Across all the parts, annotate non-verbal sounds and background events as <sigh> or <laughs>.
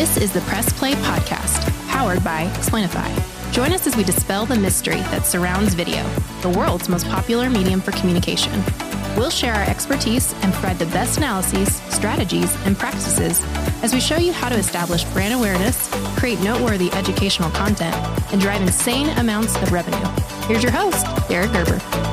This is the Press Play Podcast, powered by Explainify. Join us as we dispel the mystery that surrounds video, the world's most popular medium for communication. We'll share our expertise and provide the best analyses, strategies, and practices as we show you how to establish brand awareness, create noteworthy educational content, and drive insane amounts of revenue. Here's your host, Derek Gerber.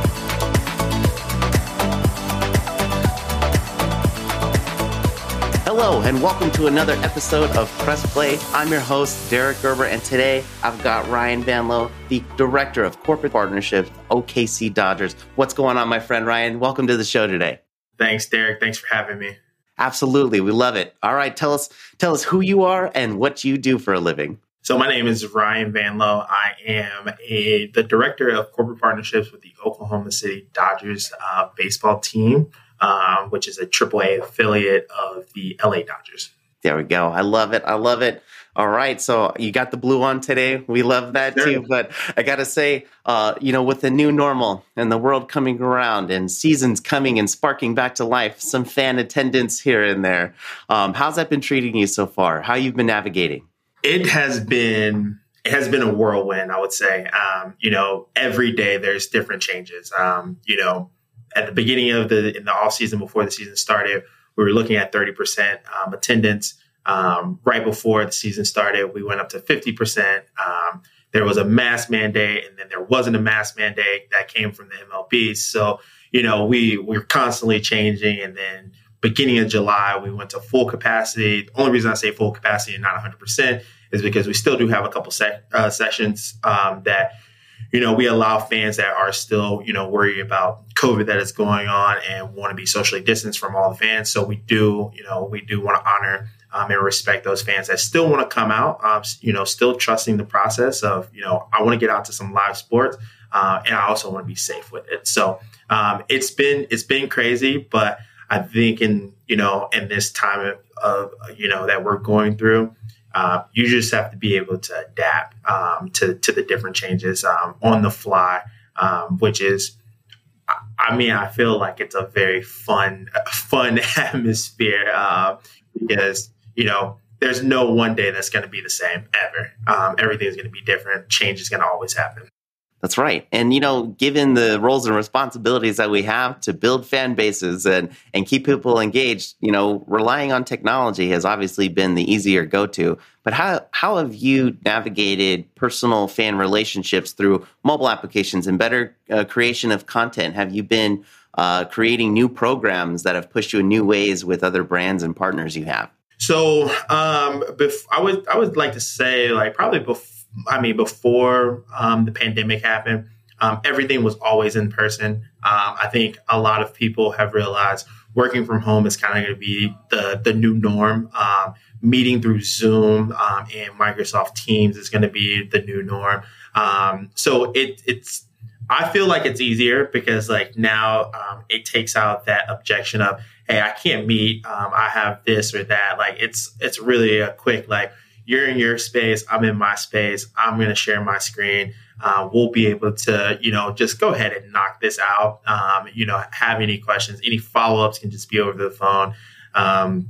Hello, and welcome to another episode of Press Play. I'm your host, Derek Gerber, and today I've got Ryan Van Lowe, the Director of Corporate Partnerships, OKC Dodgers. What's going on, my friend Ryan? Welcome to the show today. Thanks, Derek. Thanks for having me. Absolutely, we love it. All right, tell us tell us who you are and what you do for a living. So my name is Ryan Van Lowe. I am a the Director of Corporate Partnerships with the Oklahoma City Dodgers uh, baseball team um, which is a AAA affiliate of the LA Dodgers. There we go. I love it. I love it. All right. So you got the blue on today. We love that sure. too. But I got to say, uh, you know, with the new normal and the world coming around and seasons coming and sparking back to life, some fan attendance here and there. Um, how's that been treating you so far? How you've been navigating? It has been it has been a whirlwind, I would say. Um, you know, every day there's different changes. Um, you know, at the beginning of the in the off season before the season started, we were looking at 30% um, attendance. Um, right before the season started, we went up to 50%. Um, there was a mask mandate, and then there wasn't a mask mandate that came from the MLB. So, you know, we we are constantly changing. And then beginning of July, we went to full capacity. The only reason I say full capacity and not 100% is because we still do have a couple uh, sessions um, that you know, we allow fans that are still, you know, worried about COVID that is going on and want to be socially distanced from all the fans. So we do, you know, we do want to honor um, and respect those fans that still want to come out, um, you know, still trusting the process of, you know, I want to get out to some live sports. Uh, and I also want to be safe with it. So um, it's been it's been crazy, but I think in you know in this time of, of you know that we're going through, uh, you just have to be able to adapt um, to to the different changes um, on the fly, um, which is, I mean, I feel like it's a very fun <laughs> fun <laughs> atmosphere uh, because you know there's no one day that's going to be the same ever. Um, everything's going to be different. Change is going to always happen. That's right. And you know, given the roles and responsibilities that we have to build fan bases and and keep people engaged, you know, relying on technology has obviously been the easier go-to. But how how have you navigated personal fan relationships through mobile applications and better uh, creation of content? Have you been uh, creating new programs that have pushed you in new ways with other brands and partners you have? So, um, bef- I would I would like to say like probably before I mean, before um, the pandemic happened, um, everything was always in person. Um, I think a lot of people have realized working from home is kind of going to be the the new norm. Um, meeting through Zoom um, and Microsoft Teams is going to be the new norm. Um, so it, it's I feel like it's easier because like now it takes out that objection of hey I can't meet I have this or that. Like it's it's really a quick like you're in your space, I'm in my space, I'm going to share my screen. Uh, we'll be able to, you know, just go ahead and knock this out. Um, you know, have any questions, any follow ups can just be over the phone. Um,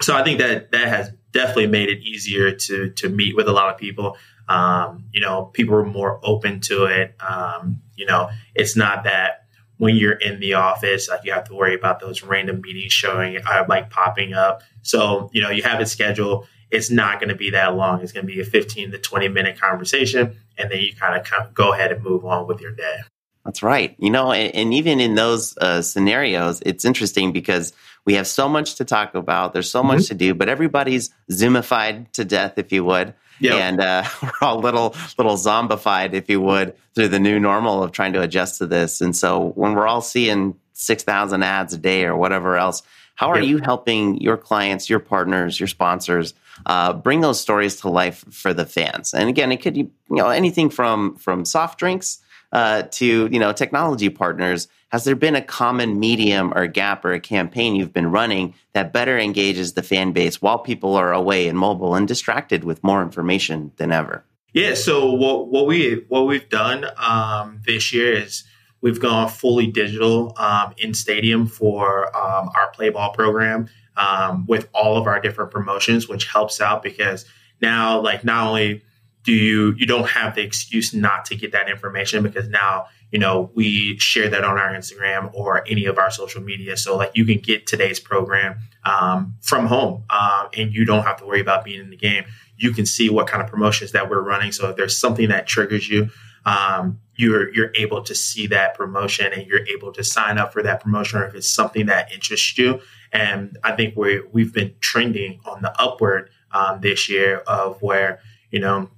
so I think that that has definitely made it easier to to meet with a lot of people. Um, you know, people are more open to it. Um, you know, it's not that when you're in the office, like you have to worry about those random meetings showing, uh, like popping up. So, you know, you have it scheduled it's not going to be that long. It's going to be a 15 to 20 minute conversation. And then you kind of go ahead and move on with your day. That's right. You know, and, and even in those uh, scenarios, it's interesting because we have so much to talk about. There's so mm-hmm. much to do, but everybody's zoomified to death, if you would. Yep. And uh, <laughs> we're all little, little zombified, if you would, through the new normal of trying to adjust to this. And so when we're all seeing 6,000 ads a day or whatever else, how are yep. you helping your clients, your partners, your sponsors uh, bring those stories to life for the fans? And again, it could be you know anything from from soft drinks uh, to you know technology partners. Has there been a common medium or gap or a campaign you've been running that better engages the fan base while people are away and mobile and distracted with more information than ever? Yeah. So what what we what we've done um, this year is We've gone fully digital um, in stadium for um, our play ball program. Um, with all of our different promotions, which helps out because now, like, not only do you you don't have the excuse not to get that information because now you know we share that on our Instagram or any of our social media, so like you can get today's program um, from home, um, and you don't have to worry about being in the game. You can see what kind of promotions that we're running. So if there's something that triggers you, um, you're you're able to see that promotion and you're able to sign up for that promotion or if it's something that interests you. And I think we we've been trending on the upward um, this year of where you know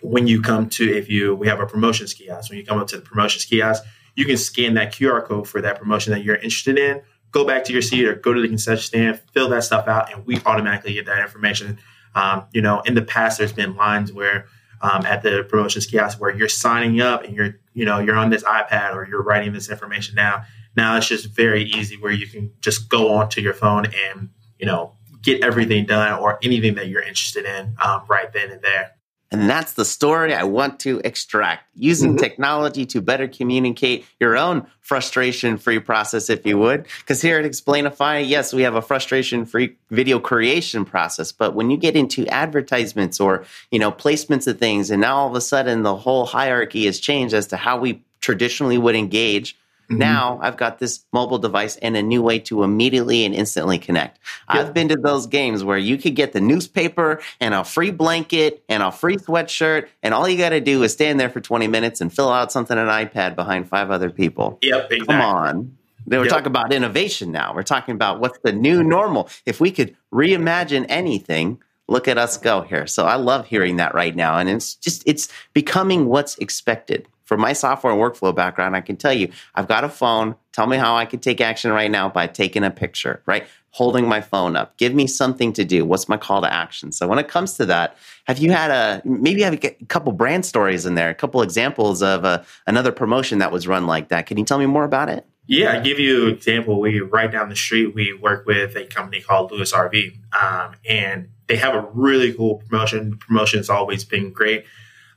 when you come to if you we have a promotions kiosk when you come up to the promotions kiosk you can scan that qr code for that promotion that you're interested in go back to your seat or go to the concession stand fill that stuff out and we automatically get that information um, you know in the past there's been lines where um, at the promotions kiosk where you're signing up and you're you know you're on this iPad or you're writing this information down. Now it's just very easy where you can just go onto your phone and you know get everything done or anything that you're interested in um, right then and there. And that's the story I want to extract using mm-hmm. technology to better communicate your own frustration free process, if you would. Because here at Explainify, yes, we have a frustration free video creation process. But when you get into advertisements or, you know, placements of things, and now all of a sudden the whole hierarchy has changed as to how we traditionally would engage Mm-hmm. Now I've got this mobile device and a new way to immediately and instantly connect. Yep. I've been to those games where you could get the newspaper and a free blanket and a free sweatshirt, and all you got to do is stand there for 20 minutes and fill out something on an iPad behind five other people. Yep, exactly. Come on. We're yep. talking about innovation now. We're talking about what's the new normal. If we could reimagine anything, look at us go here. So I love hearing that right now. And it's just, it's becoming what's expected from my software and workflow background, I can tell you, I've got a phone. Tell me how I can take action right now by taking a picture, right? Holding my phone up. Give me something to do. What's my call to action? So when it comes to that, have you had a maybe have a couple brand stories in there, a couple examples of a, uh, another promotion that was run like that? Can you tell me more about it? Yeah, I give you an example. We right down the street, we work with a company called Lewis RV, um, and they have a really cool promotion. The promotion's always been great.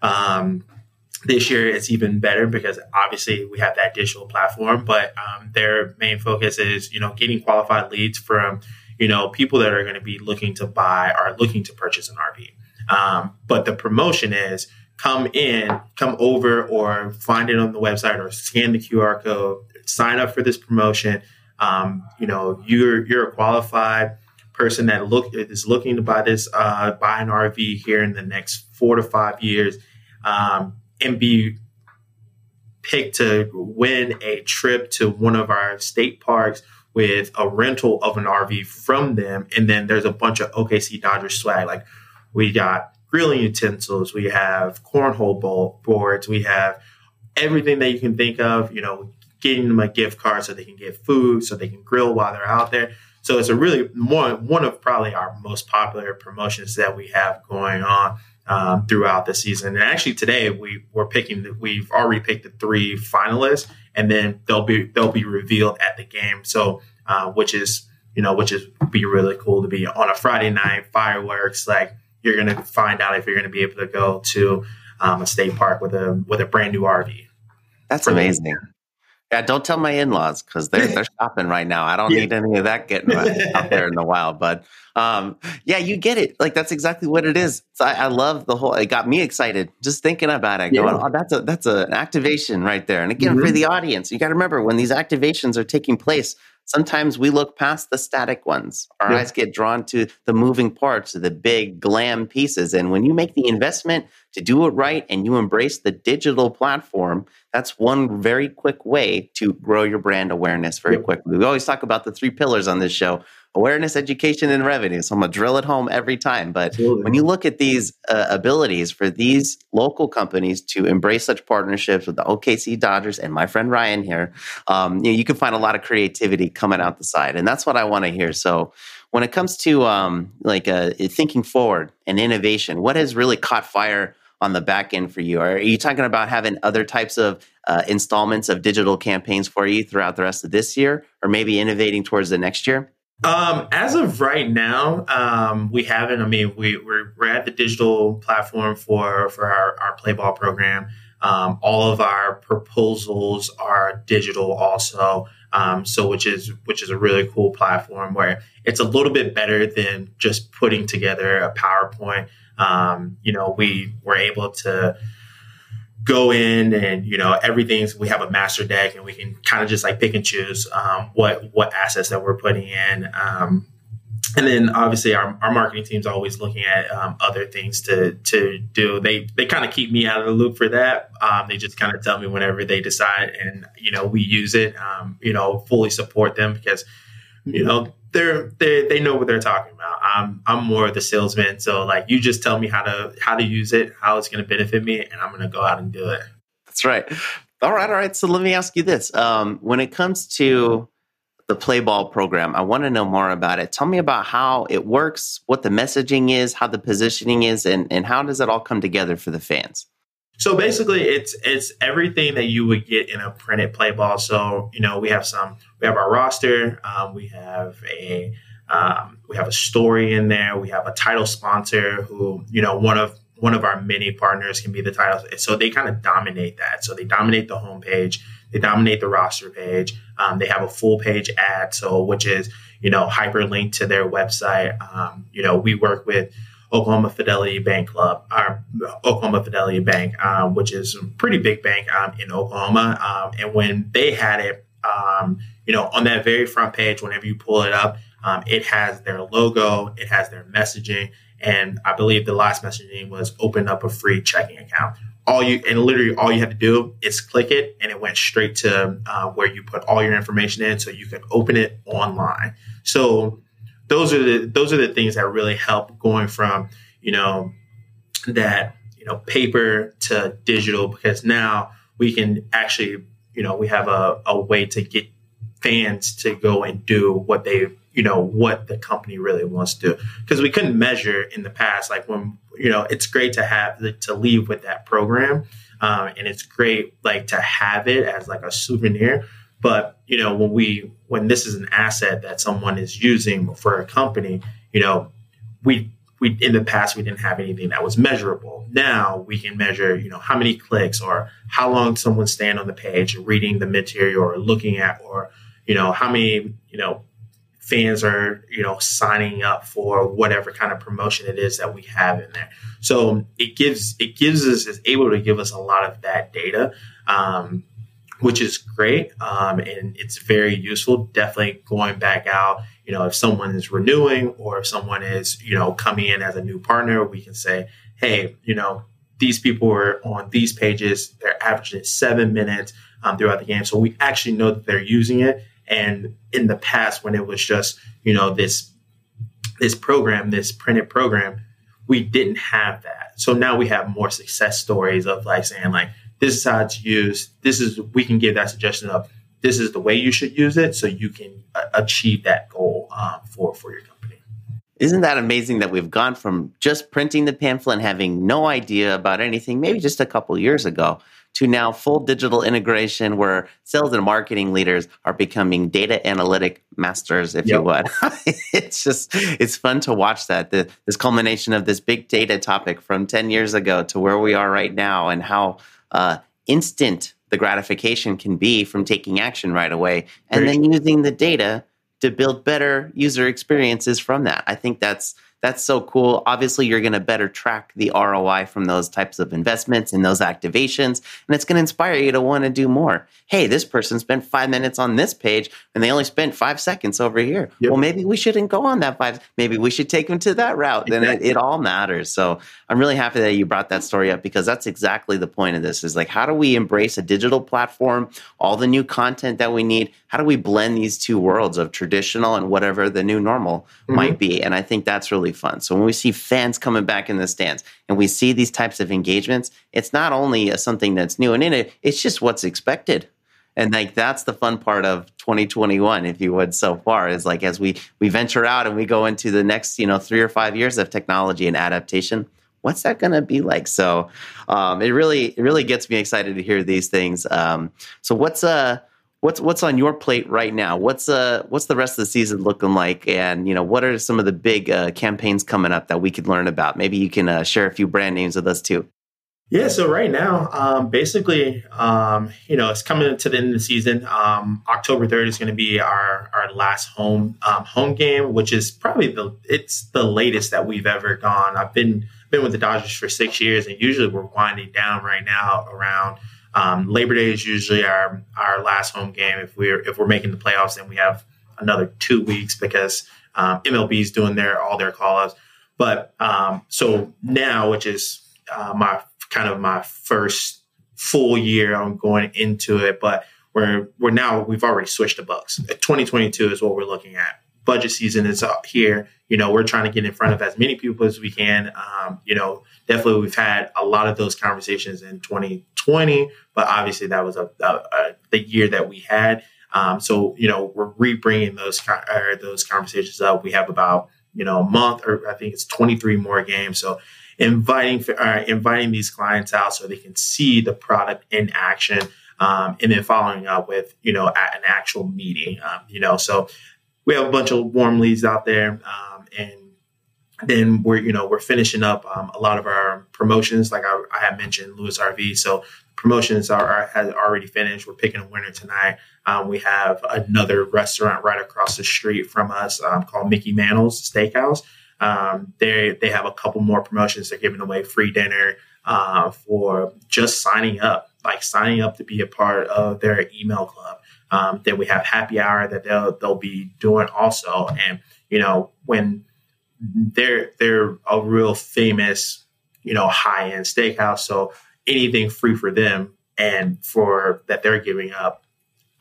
Um, this year it's even better because obviously we have that digital platform but um, their main focus is you know getting qualified leads from you know people that are going to be looking to buy or looking to purchase an rv um, but the promotion is come in come over or find it on the website or scan the qr code sign up for this promotion. Um, you know you're you're a qualified person that look is looking to buy this uh, buy an rv here in the next four to five years. Um, and be picked to win a trip to one of our state parks with a rental of an RV from them. And then there's a bunch of OKC Dodgers swag. Like we got grilling utensils, we have cornhole boards, we have everything that you can think of, you know, getting them a gift card so they can get food, so they can grill while they're out there. So it's a really one one of probably our most popular promotions that we have going on um, throughout the season. And actually, today we were picking. The, we've already picked the three finalists, and then they'll be they'll be revealed at the game. So, uh, which is you know, which is be really cool to be on a Friday night fireworks. Like you're going to find out if you're going to be able to go to um, a state park with a with a brand new RV. That's amazing. Yeah, don't tell my in-laws because they're <laughs> they're shopping right now. I don't yeah. need any of that getting out there in the wild. But um, yeah, you get it. Like that's exactly what it is. So I, I, love the whole. It got me excited just thinking about it. Yeah. Oh, that's a that's a, an activation right there. And again, mm-hmm. for the audience, you got to remember when these activations are taking place. Sometimes we look past the static ones. Our yeah. eyes get drawn to the moving parts, the big glam pieces. And when you make the investment to do it right and you embrace the digital platform, that's one very quick way to grow your brand awareness very quickly. We always talk about the three pillars on this show awareness, education, and revenue. So I'm going to drill it home every time. But Absolutely. when you look at these uh, abilities for these local companies to embrace such partnerships with the OKC Dodgers and my friend Ryan here, um, you, know, you can find a lot of creativity coming out the side. And that's what I want to hear. So when it comes to um, like uh, thinking forward and innovation, what has really caught fire on the back end for you? Are you talking about having other types of uh, installments of digital campaigns for you throughout the rest of this year, or maybe innovating towards the next year? Um, as of right now, um, we haven't. I mean, we, we're, we're at the digital platform for for our, our play ball program. Um, all of our proposals are digital also. Um, so which is which is a really cool platform where it's a little bit better than just putting together a PowerPoint. Um, you know, we were able to go in and you know everything's we have a master deck and we can kind of just like pick and choose um, what what assets that we're putting in um, and then obviously our, our marketing team's always looking at um, other things to to do. They they kind of keep me out of the loop for that. Um, they just kind of tell me whenever they decide, and you know we use it. Um, you know, fully support them because you know they're they they know what they're talking about. I'm I'm more of the salesman, so like you just tell me how to how to use it, how it's going to benefit me, and I'm going to go out and do it. That's right. All right, all right. So let me ask you this: um, when it comes to the play ball program. I want to know more about it. Tell me about how it works, what the messaging is, how the positioning is, and, and how does it all come together for the fans? So basically, it's it's everything that you would get in a printed play ball. So you know, we have some, we have our roster, um, we have a um, we have a story in there, we have a title sponsor who you know one of one of our many partners can be the title. So they kind of dominate that. So they dominate the homepage. They dominate the roster page. Um, they have a full page ad, so which is you know hyperlinked to their website. Um, you know, we work with Oklahoma Fidelity Bank Club, our Oklahoma Fidelity Bank, um, which is a pretty big bank um, in Oklahoma. Um, and when they had it, um, you know, on that very front page, whenever you pull it up, it has their logo, it has their messaging, and I believe the last messaging was open up a free checking account all you and literally all you had to do is click it and it went straight to uh, where you put all your information in so you can open it online so those are the those are the things that really help going from you know that you know paper to digital because now we can actually you know we have a, a way to get fans to go and do what they you know what the company really wants to because we couldn't measure in the past like when you know it's great to have to leave with that program um, and it's great like to have it as like a souvenir but you know when we when this is an asset that someone is using for a company you know we we in the past we didn't have anything that was measurable. Now we can measure you know how many clicks or how long someone stand on the page reading the material or looking at or you know how many you know fans are you know signing up for whatever kind of promotion it is that we have in there. So it gives it gives us is able to give us a lot of that data. Um, which is great um, and it's very useful. Definitely going back out you know if someone is renewing or if someone is you know coming in as a new partner we can say hey you know these people are on these pages. They're averaging seven minutes um, throughout the game. So we actually know that they're using it. And in the past, when it was just you know this this program, this printed program, we didn't have that. So now we have more success stories of like saying like this is how it's used. This is we can give that suggestion of this is the way you should use it, so you can uh, achieve that goal um, for for your company. Isn't that amazing that we've gone from just printing the pamphlet and having no idea about anything, maybe just a couple years ago, to now full digital integration where sales and marketing leaders are becoming data analytic masters, if yep. you would. <laughs> it's just, it's fun to watch that. The, this culmination of this big data topic from 10 years ago to where we are right now and how uh, instant the gratification can be from taking action right away and Very then using the data to build better user experiences from that. I think that's that's so cool. Obviously, you're going to better track the ROI from those types of investments and those activations, and it's going to inspire you to want to do more. Hey, this person spent five minutes on this page and they only spent five seconds over here. Yep. Well, maybe we shouldn't go on that five. Maybe we should take them to that route. Then exactly. it, it all matters. So I'm really happy that you brought that story up because that's exactly the point of this is like, how do we embrace a digital platform, all the new content that we need? How do we blend these two worlds of traditional and whatever the new normal mm-hmm. might be? And I think that's really really fun. So when we see fans coming back in the stands and we see these types of engagements, it's not only a, something that's new and in it, it's just what's expected. And like that's the fun part of 2021, if you would, so far is like as we we venture out and we go into the next, you know, three or five years of technology and adaptation, what's that going to be like? So um, it really it really gets me excited to hear these things. Um, so what's uh what's what's on your plate right now? What's uh what's the rest of the season looking like? And you know, what are some of the big uh, campaigns coming up that we could learn about? Maybe you can uh, share a few brand names with us too. Yeah, so right now, um, basically, um, you know, it's coming to the end of the season. Um, October third is going to be our our last home um, home game, which is probably the it's the latest that we've ever gone. I've been been with the Dodgers for six years, and usually we're winding down right now around um, Labor Day is usually our our last home game. If we're if we're making the playoffs, then we have another two weeks because um, MLB is doing their all their call ups. But so now, which is uh, my kind of my first full year on going into it, but we're we're now we've already switched the books. 2022 is what we're looking at. Budget season is up here. You know, we're trying to get in front of as many people as we can. Um, you know, definitely we've had a lot of those conversations in 2020, but obviously that was a, a, a the year that we had. Um, so you know, we're re-bringing those those conversations up. We have about you know a month, or I think it's 23 more games. So inviting uh, inviting these clients out so they can see the product in action, um, and then following up with you know an actual meeting. Um, you know, so we have a bunch of warm leads out there, um, and then we're you know we're finishing up um, a lot of our promotions, like I, I had mentioned, Lewis RV. So promotions are, are has already finished. We're picking a winner tonight. Um, we have another restaurant right across the street from us um, called Mickey Mantle's Steakhouse. Um, they they have a couple more promotions. They're giving away free dinner uh, for just signing up, like signing up to be a part of their email club. Um, then we have happy hour that they'll they'll be doing also. And you know when they're they're a real famous you know high end steakhouse, so anything free for them and for that they're giving up.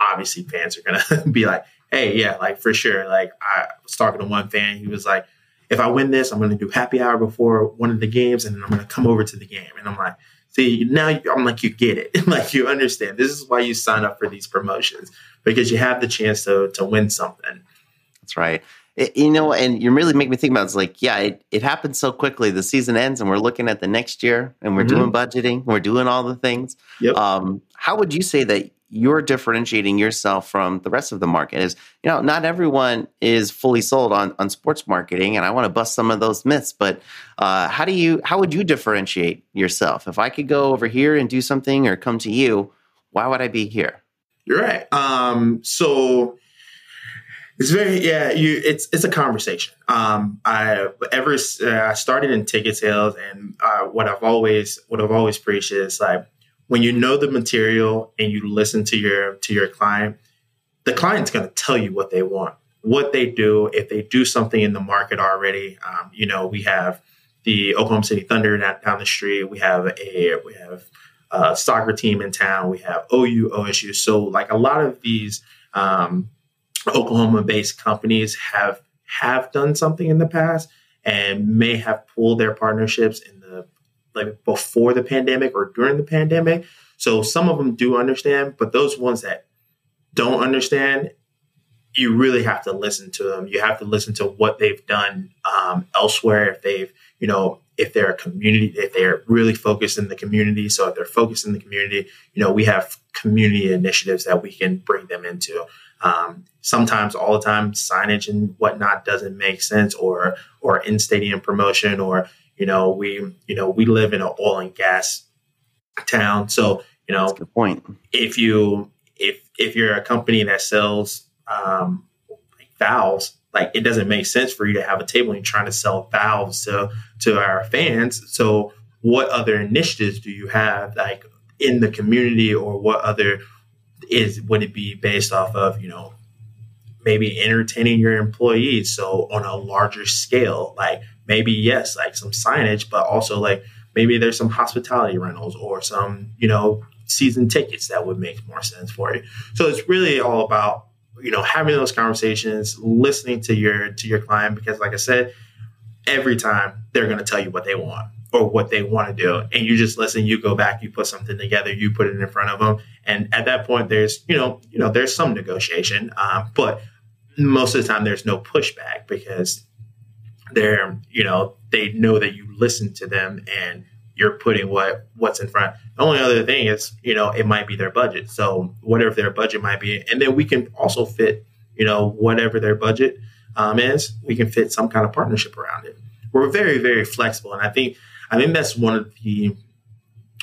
Obviously, fans are gonna <laughs> be like, "Hey, yeah, like for sure." Like I was talking to one fan, he was like, if I win this, I'm to do happy hour before one of the games, and then I'm to come over to the game. And I'm like, see, now I'm like, you get it, <laughs> like you understand. This is why you sign up for these promotions because you have the chance to to win something. That's right. It, you know, and you really make me think about it's like, yeah, it, it happens so quickly. The season ends, and we're looking at the next year, and we're mm-hmm. doing budgeting, we're doing all the things. Yep. Um, how would you say that you're differentiating yourself from the rest of the market is you know not everyone is fully sold on on sports marketing and i want to bust some of those myths but uh, how do you how would you differentiate yourself? If i could go over here and do something or come to you why would i be here? You're right. Um, so it's very yeah you it's it's a conversation. Um, i ever uh, i started in ticket sales and uh, what i've always what i've always preached is like when you know the material and you listen to your to your client, the client's going to tell you what they want, what they do. If they do something in the market already, um, you know, we have the Oklahoma City Thunder down the street. We have a we have a soccer team in town. We have OU, OSU. So like a lot of these um, Oklahoma-based companies have have done something in the past and may have pulled their partnerships in like before the pandemic or during the pandemic. So some of them do understand, but those ones that don't understand, you really have to listen to them. You have to listen to what they've done um, elsewhere. If they've, you know, if they're a community, if they're really focused in the community. So if they're focused in the community, you know, we have community initiatives that we can bring them into. Um, sometimes, all the time, signage and whatnot doesn't make sense, or or in stadium promotion, or you know, we you know we live in an oil and gas town, so you know, good point. If you if if you're a company that sells um, like valves, like it doesn't make sense for you to have a table and you're trying to sell valves to to our fans. So, what other initiatives do you have, like in the community, or what other is would it be based off of? You know, maybe entertaining your employees. So on a larger scale, like maybe yes, like some signage, but also like maybe there's some hospitality rentals or some, you know, season tickets that would make more sense for you. So it's really all about, you know, having those conversations, listening to your to your client because like I said, every time they're going to tell you what they want or what they want to do and you just listen you go back you put something together you put it in front of them and at that point there's you know you know there's some negotiation um, but most of the time there's no pushback because they're you know they know that you listen to them and you're putting what what's in front. The only other thing is you know it might be their budget. So whatever their budget might be, and then we can also fit you know whatever their budget um, is, we can fit some kind of partnership around it. We're very very flexible, and I think I think that's one of the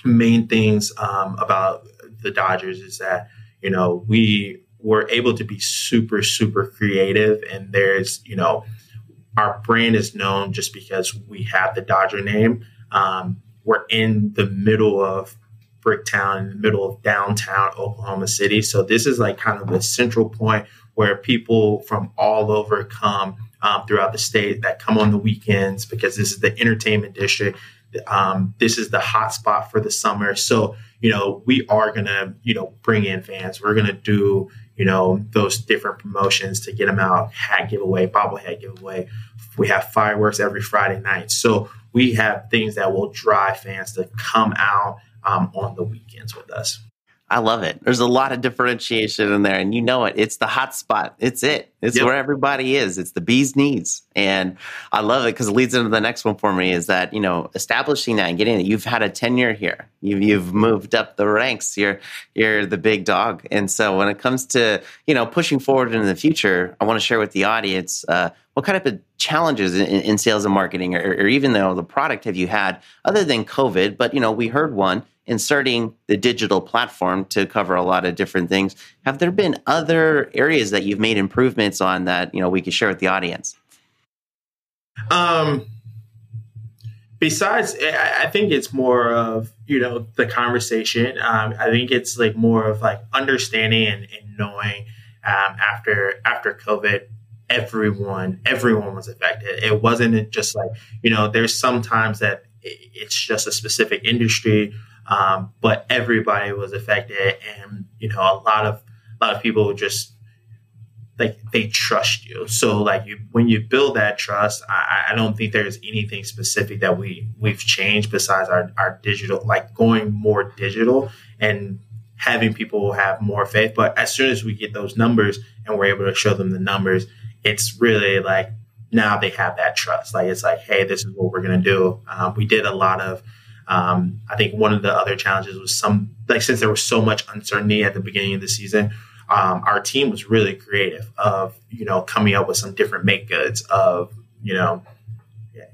main things um, about the Dodgers is that you know we were able to be super super creative, and there's you know our brand is known just because we have the Dodger name. Um, we're in the middle of Bricktown, in the middle of downtown Oklahoma City, so this is like kind of a central point where people from all over come um, throughout the state that come on the weekends because this is the entertainment district. Um, this is the hot spot for the summer. So, you know, we are going to, you know, bring in fans. We're going to do, you know, those different promotions to get them out, hat giveaway, bobblehead giveaway. We have fireworks every Friday night. So we have things that will drive fans to come out um, on the weekends with us. I love it. There's a lot of differentiation in there, and you know it. It's the hot spot. It's it. It's yep. where everybody is. It's the bee's knees, and I love it because it leads into the next one for me. Is that you know establishing that and getting it. You've had a tenure here. You've you've moved up the ranks. You're you're the big dog, and so when it comes to you know pushing forward into the future, I want to share with the audience uh, what kind of challenges in, in sales and marketing, or, or even though the product have you had other than COVID? But you know we heard one inserting the digital platform to cover a lot of different things. Have there been other areas that you've made improvements on that you know we could share with the audience? Um, besides, I think it's more of you know the conversation. Um, I think it's like more of like understanding and, and knowing um, after after COVID everyone everyone was affected it wasn't just like you know there's sometimes that it's just a specific industry um, but everybody was affected, and you know, a lot of a lot of people just like they trust you. So like you, when you build that trust, I, I, don't think there's anything specific that we we've changed besides our our digital, like going more digital and having people have more faith. But as soon as we get those numbers and we're able to show them the numbers, it's really like now they have that trust. Like it's like, hey, this is what we're gonna do. Um, we did a lot of um, I think one of the other challenges was some like since there was so much uncertainty at the beginning of the season, um, our team was really creative of you know coming up with some different make goods of you know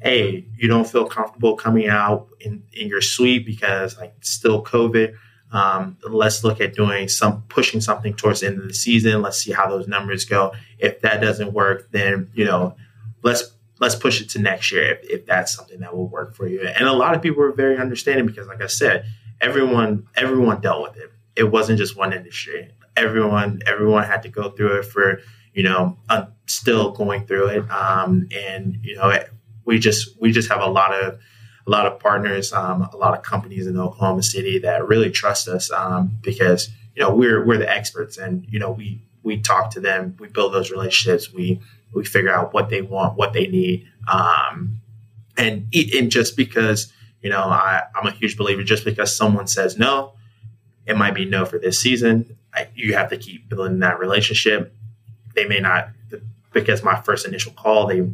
hey you don't feel comfortable coming out in, in your suite because like still covid um, let's look at doing some pushing something towards the end of the season let's see how those numbers go if that doesn't work then you know let's let's push it to next year if, if that's something that will work for you. And a lot of people were very understanding because, like I said, everyone everyone dealt with it. It wasn't just one industry. Everyone everyone had to go through it for you know uh, still going through it. Um, and you know we just we just have a lot of a lot of partners, um, a lot of companies in Oklahoma City that really trust us um, because you know we're we're the experts and you know we we talk to them, we build those relationships, we we figure out what they want, what they need, um, and and just because you know I, I'm a huge believer, just because someone says no, it might be no for this season. I, you have to keep building that relationship. They may not because my first initial call they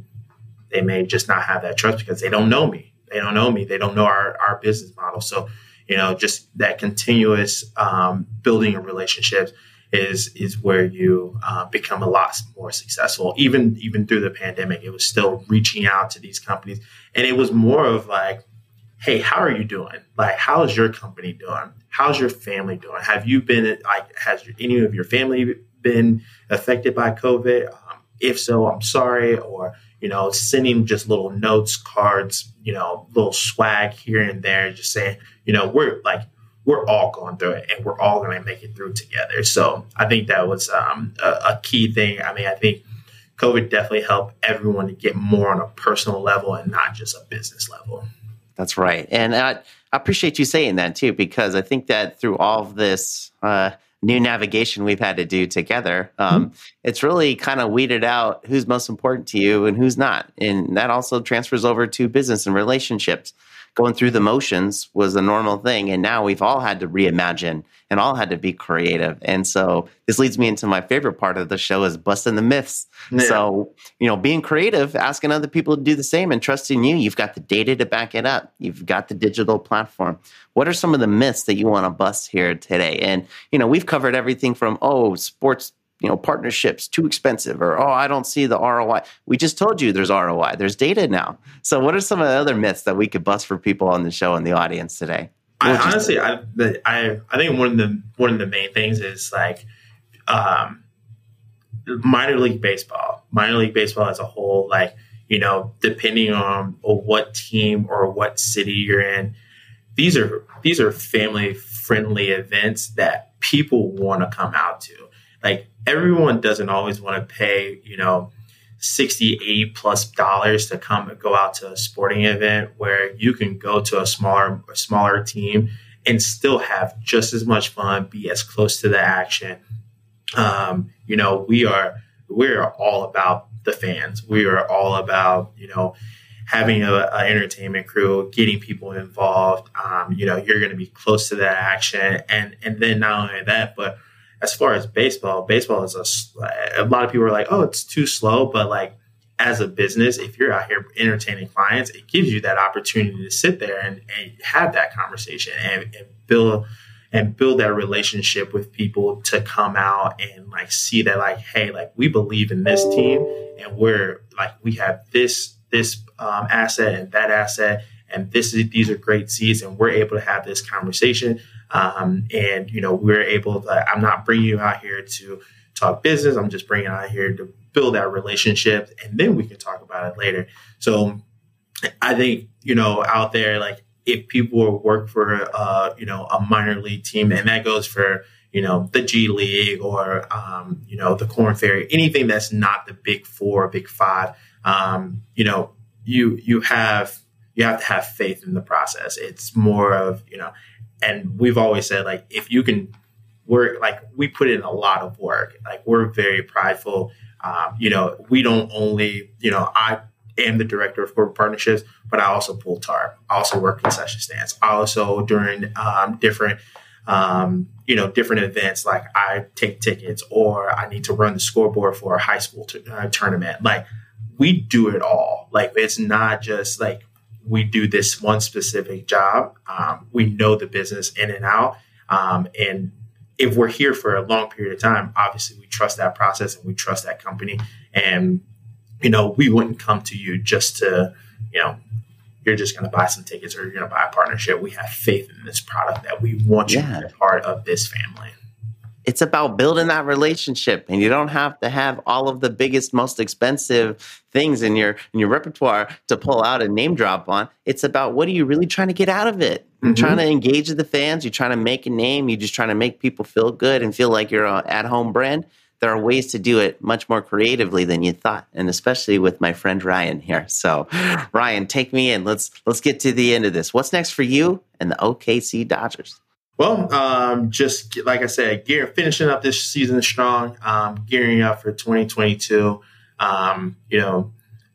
they may just not have that trust because they don't know me. They don't know me. They don't know our our business model. So you know, just that continuous um, building of relationships is is where you uh, become a lot more successful. Even even through the pandemic, it was still reaching out to these companies, and it was more of like, "Hey, how are you doing? Like, how's your company doing? How's your family doing? Have you been like, has any of your family been affected by COVID? If so, I'm sorry." Or you know, sending just little notes, cards, you know, little swag here and there, just saying, you know, we're like we're all going through it and we're all going to make it through together. So I think that was um, a, a, key thing. I mean, I think COVID definitely helped everyone to get more on a personal level and not just a business level. That's right. And I, I appreciate you saying that too, because I think that through all of this uh, new navigation we've had to do together, um, mm-hmm. it's really kind of weeded out who's most important to you and who's not. And that also transfers over to business and relationships going through the motions was a normal thing. And now we've all had to reimagine and all had to be creative. And so this leads me into my favorite part of the show is busting the myths. Yeah. So, you know, being creative, asking other people to do the same and trusting you. You've got the data to back it up. You've got the digital platform. What are some of the myths that you want to bust here today? And, you know, we've covered everything from, oh, sports you know partnerships too expensive or oh i don't see the roi we just told you there's roi there's data now so what are some of the other myths that we could bust for people on the show and the audience today I honestly, I, I, I think one of the one of the main things is like um, minor league baseball. Minor league baseball as a whole, like you know, depending on what team or what city you're in, these are these are family friendly events that people want to come out to. Like everyone doesn't always want to pay, you know, 60, 80 plus dollars to come and go out to a sporting event where you can go to a smaller, smaller team and still have just as much fun, be as close to the action. Um, you know, we are we're all about the fans. We are all about, you know, having a, a entertainment crew, getting people involved. Um, you know, you're going to be close to that action, and and then not only that, but as far as baseball, baseball is a, a lot of people are like, oh, it's too slow. But like as a business, if you're out here entertaining clients, it gives you that opportunity to sit there and, and have that conversation and, and build and build that relationship with people to come out and like see that like, hey, like we believe in this team and we're like we have this this um, asset and that asset and this is these are great seeds and we're able to have this conversation um, and, you know, we're able to, I'm not bringing you out here to talk business. I'm just bringing out here to build that relationship and then we can talk about it later. So I think, you know, out there, like if people work for, uh, you know, a minor league team and that goes for, you know, the G League or, um, you know, the Korn Ferry, anything that's not the big four, big five, um, you know, you, you have, you have to have faith in the process. It's more of, you know, and we've always said like if you can work like we put in a lot of work. Like we're very prideful. Um, you know we don't only you know i am the director of corporate partnerships but i also pull tarp i also work concession stands. I also during um, different um, you know different events like i take tickets or i need to run the scoreboard for a high school t- uh, tournament. Like we do it all. Like it's not just like we do this one specific job. Um, we know the business in and out. Um, and if we're here for a long period of time, obviously we trust that process and we trust that company. And, you know, we wouldn't come to you just to, you know, you're just going to buy some tickets or you're going to buy a partnership. We have faith in this product that we want you yeah. to be part of this family it's about building that relationship and you don't have to have all of the biggest most expensive things in your in your repertoire to pull out and name drop on. It's about what are you really trying to get out of it? Mm-hmm. you're trying to engage the fans you're trying to make a name you're just trying to make people feel good and feel like you're an at-home brand. There are ways to do it much more creatively than you thought and especially with my friend ryan here. So ryan take me in. Let's let's get to the end of this. What's next for you and the okc dodgers well, um, just like I said, gear, finishing up this season strong, um, gearing up for 2022. Um, you know,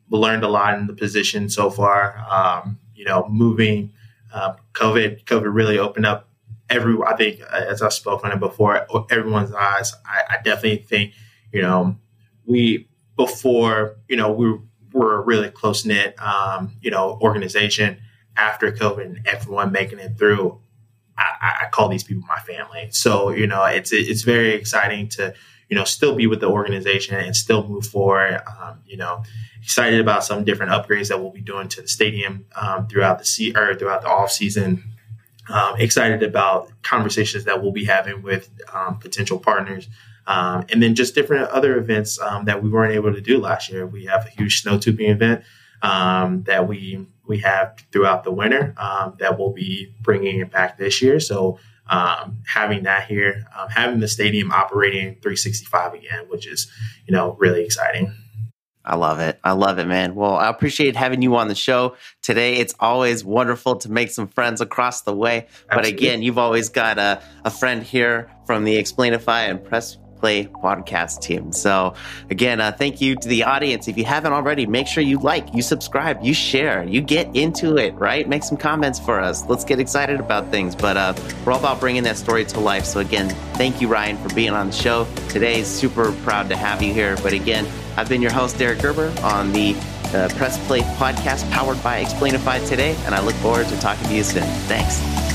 learned a lot in the position so far. Um, you know, moving, uh, COVID, COVID really opened up every. I think, as I've spoken on it before, everyone's eyes. I, I definitely think, you know, we before, you know, we were a really close knit, um, you know, organization after COVID and everyone making it through I, I, call these people my family. So you know, it's it's very exciting to you know still be with the organization and still move forward. Um, you know, excited about some different upgrades that we'll be doing to the stadium um, throughout the sea or throughout the off season. Um, excited about conversations that we'll be having with um, potential partners. Um, and then just different other events um, that we weren't able to do last year. We have a huge snow tubing event that we we have throughout the winter um, that we'll be bringing it back this year. So um, having that here, um, having the stadium operating 365 again, which is you know really exciting. I love it. I love it, man. Well, I appreciate having you on the show today. It's always wonderful to make some friends across the way. Absolutely. But again, you've always got a, a friend here from the Explainify and Press Play podcast team. So, again, uh, thank you to the audience. If you haven't already, make sure you like, you subscribe, you share, you get into it, right? Make some comments for us. Let's get excited about things. But uh, we're all about bringing that story to life. So, again, thank you, Ryan, for being on the show today. Super proud to have you here. But again, I've been your host, Derek Gerber, on the uh, Press Play podcast powered by Explainify today, and I look forward to talking to you soon. Thanks.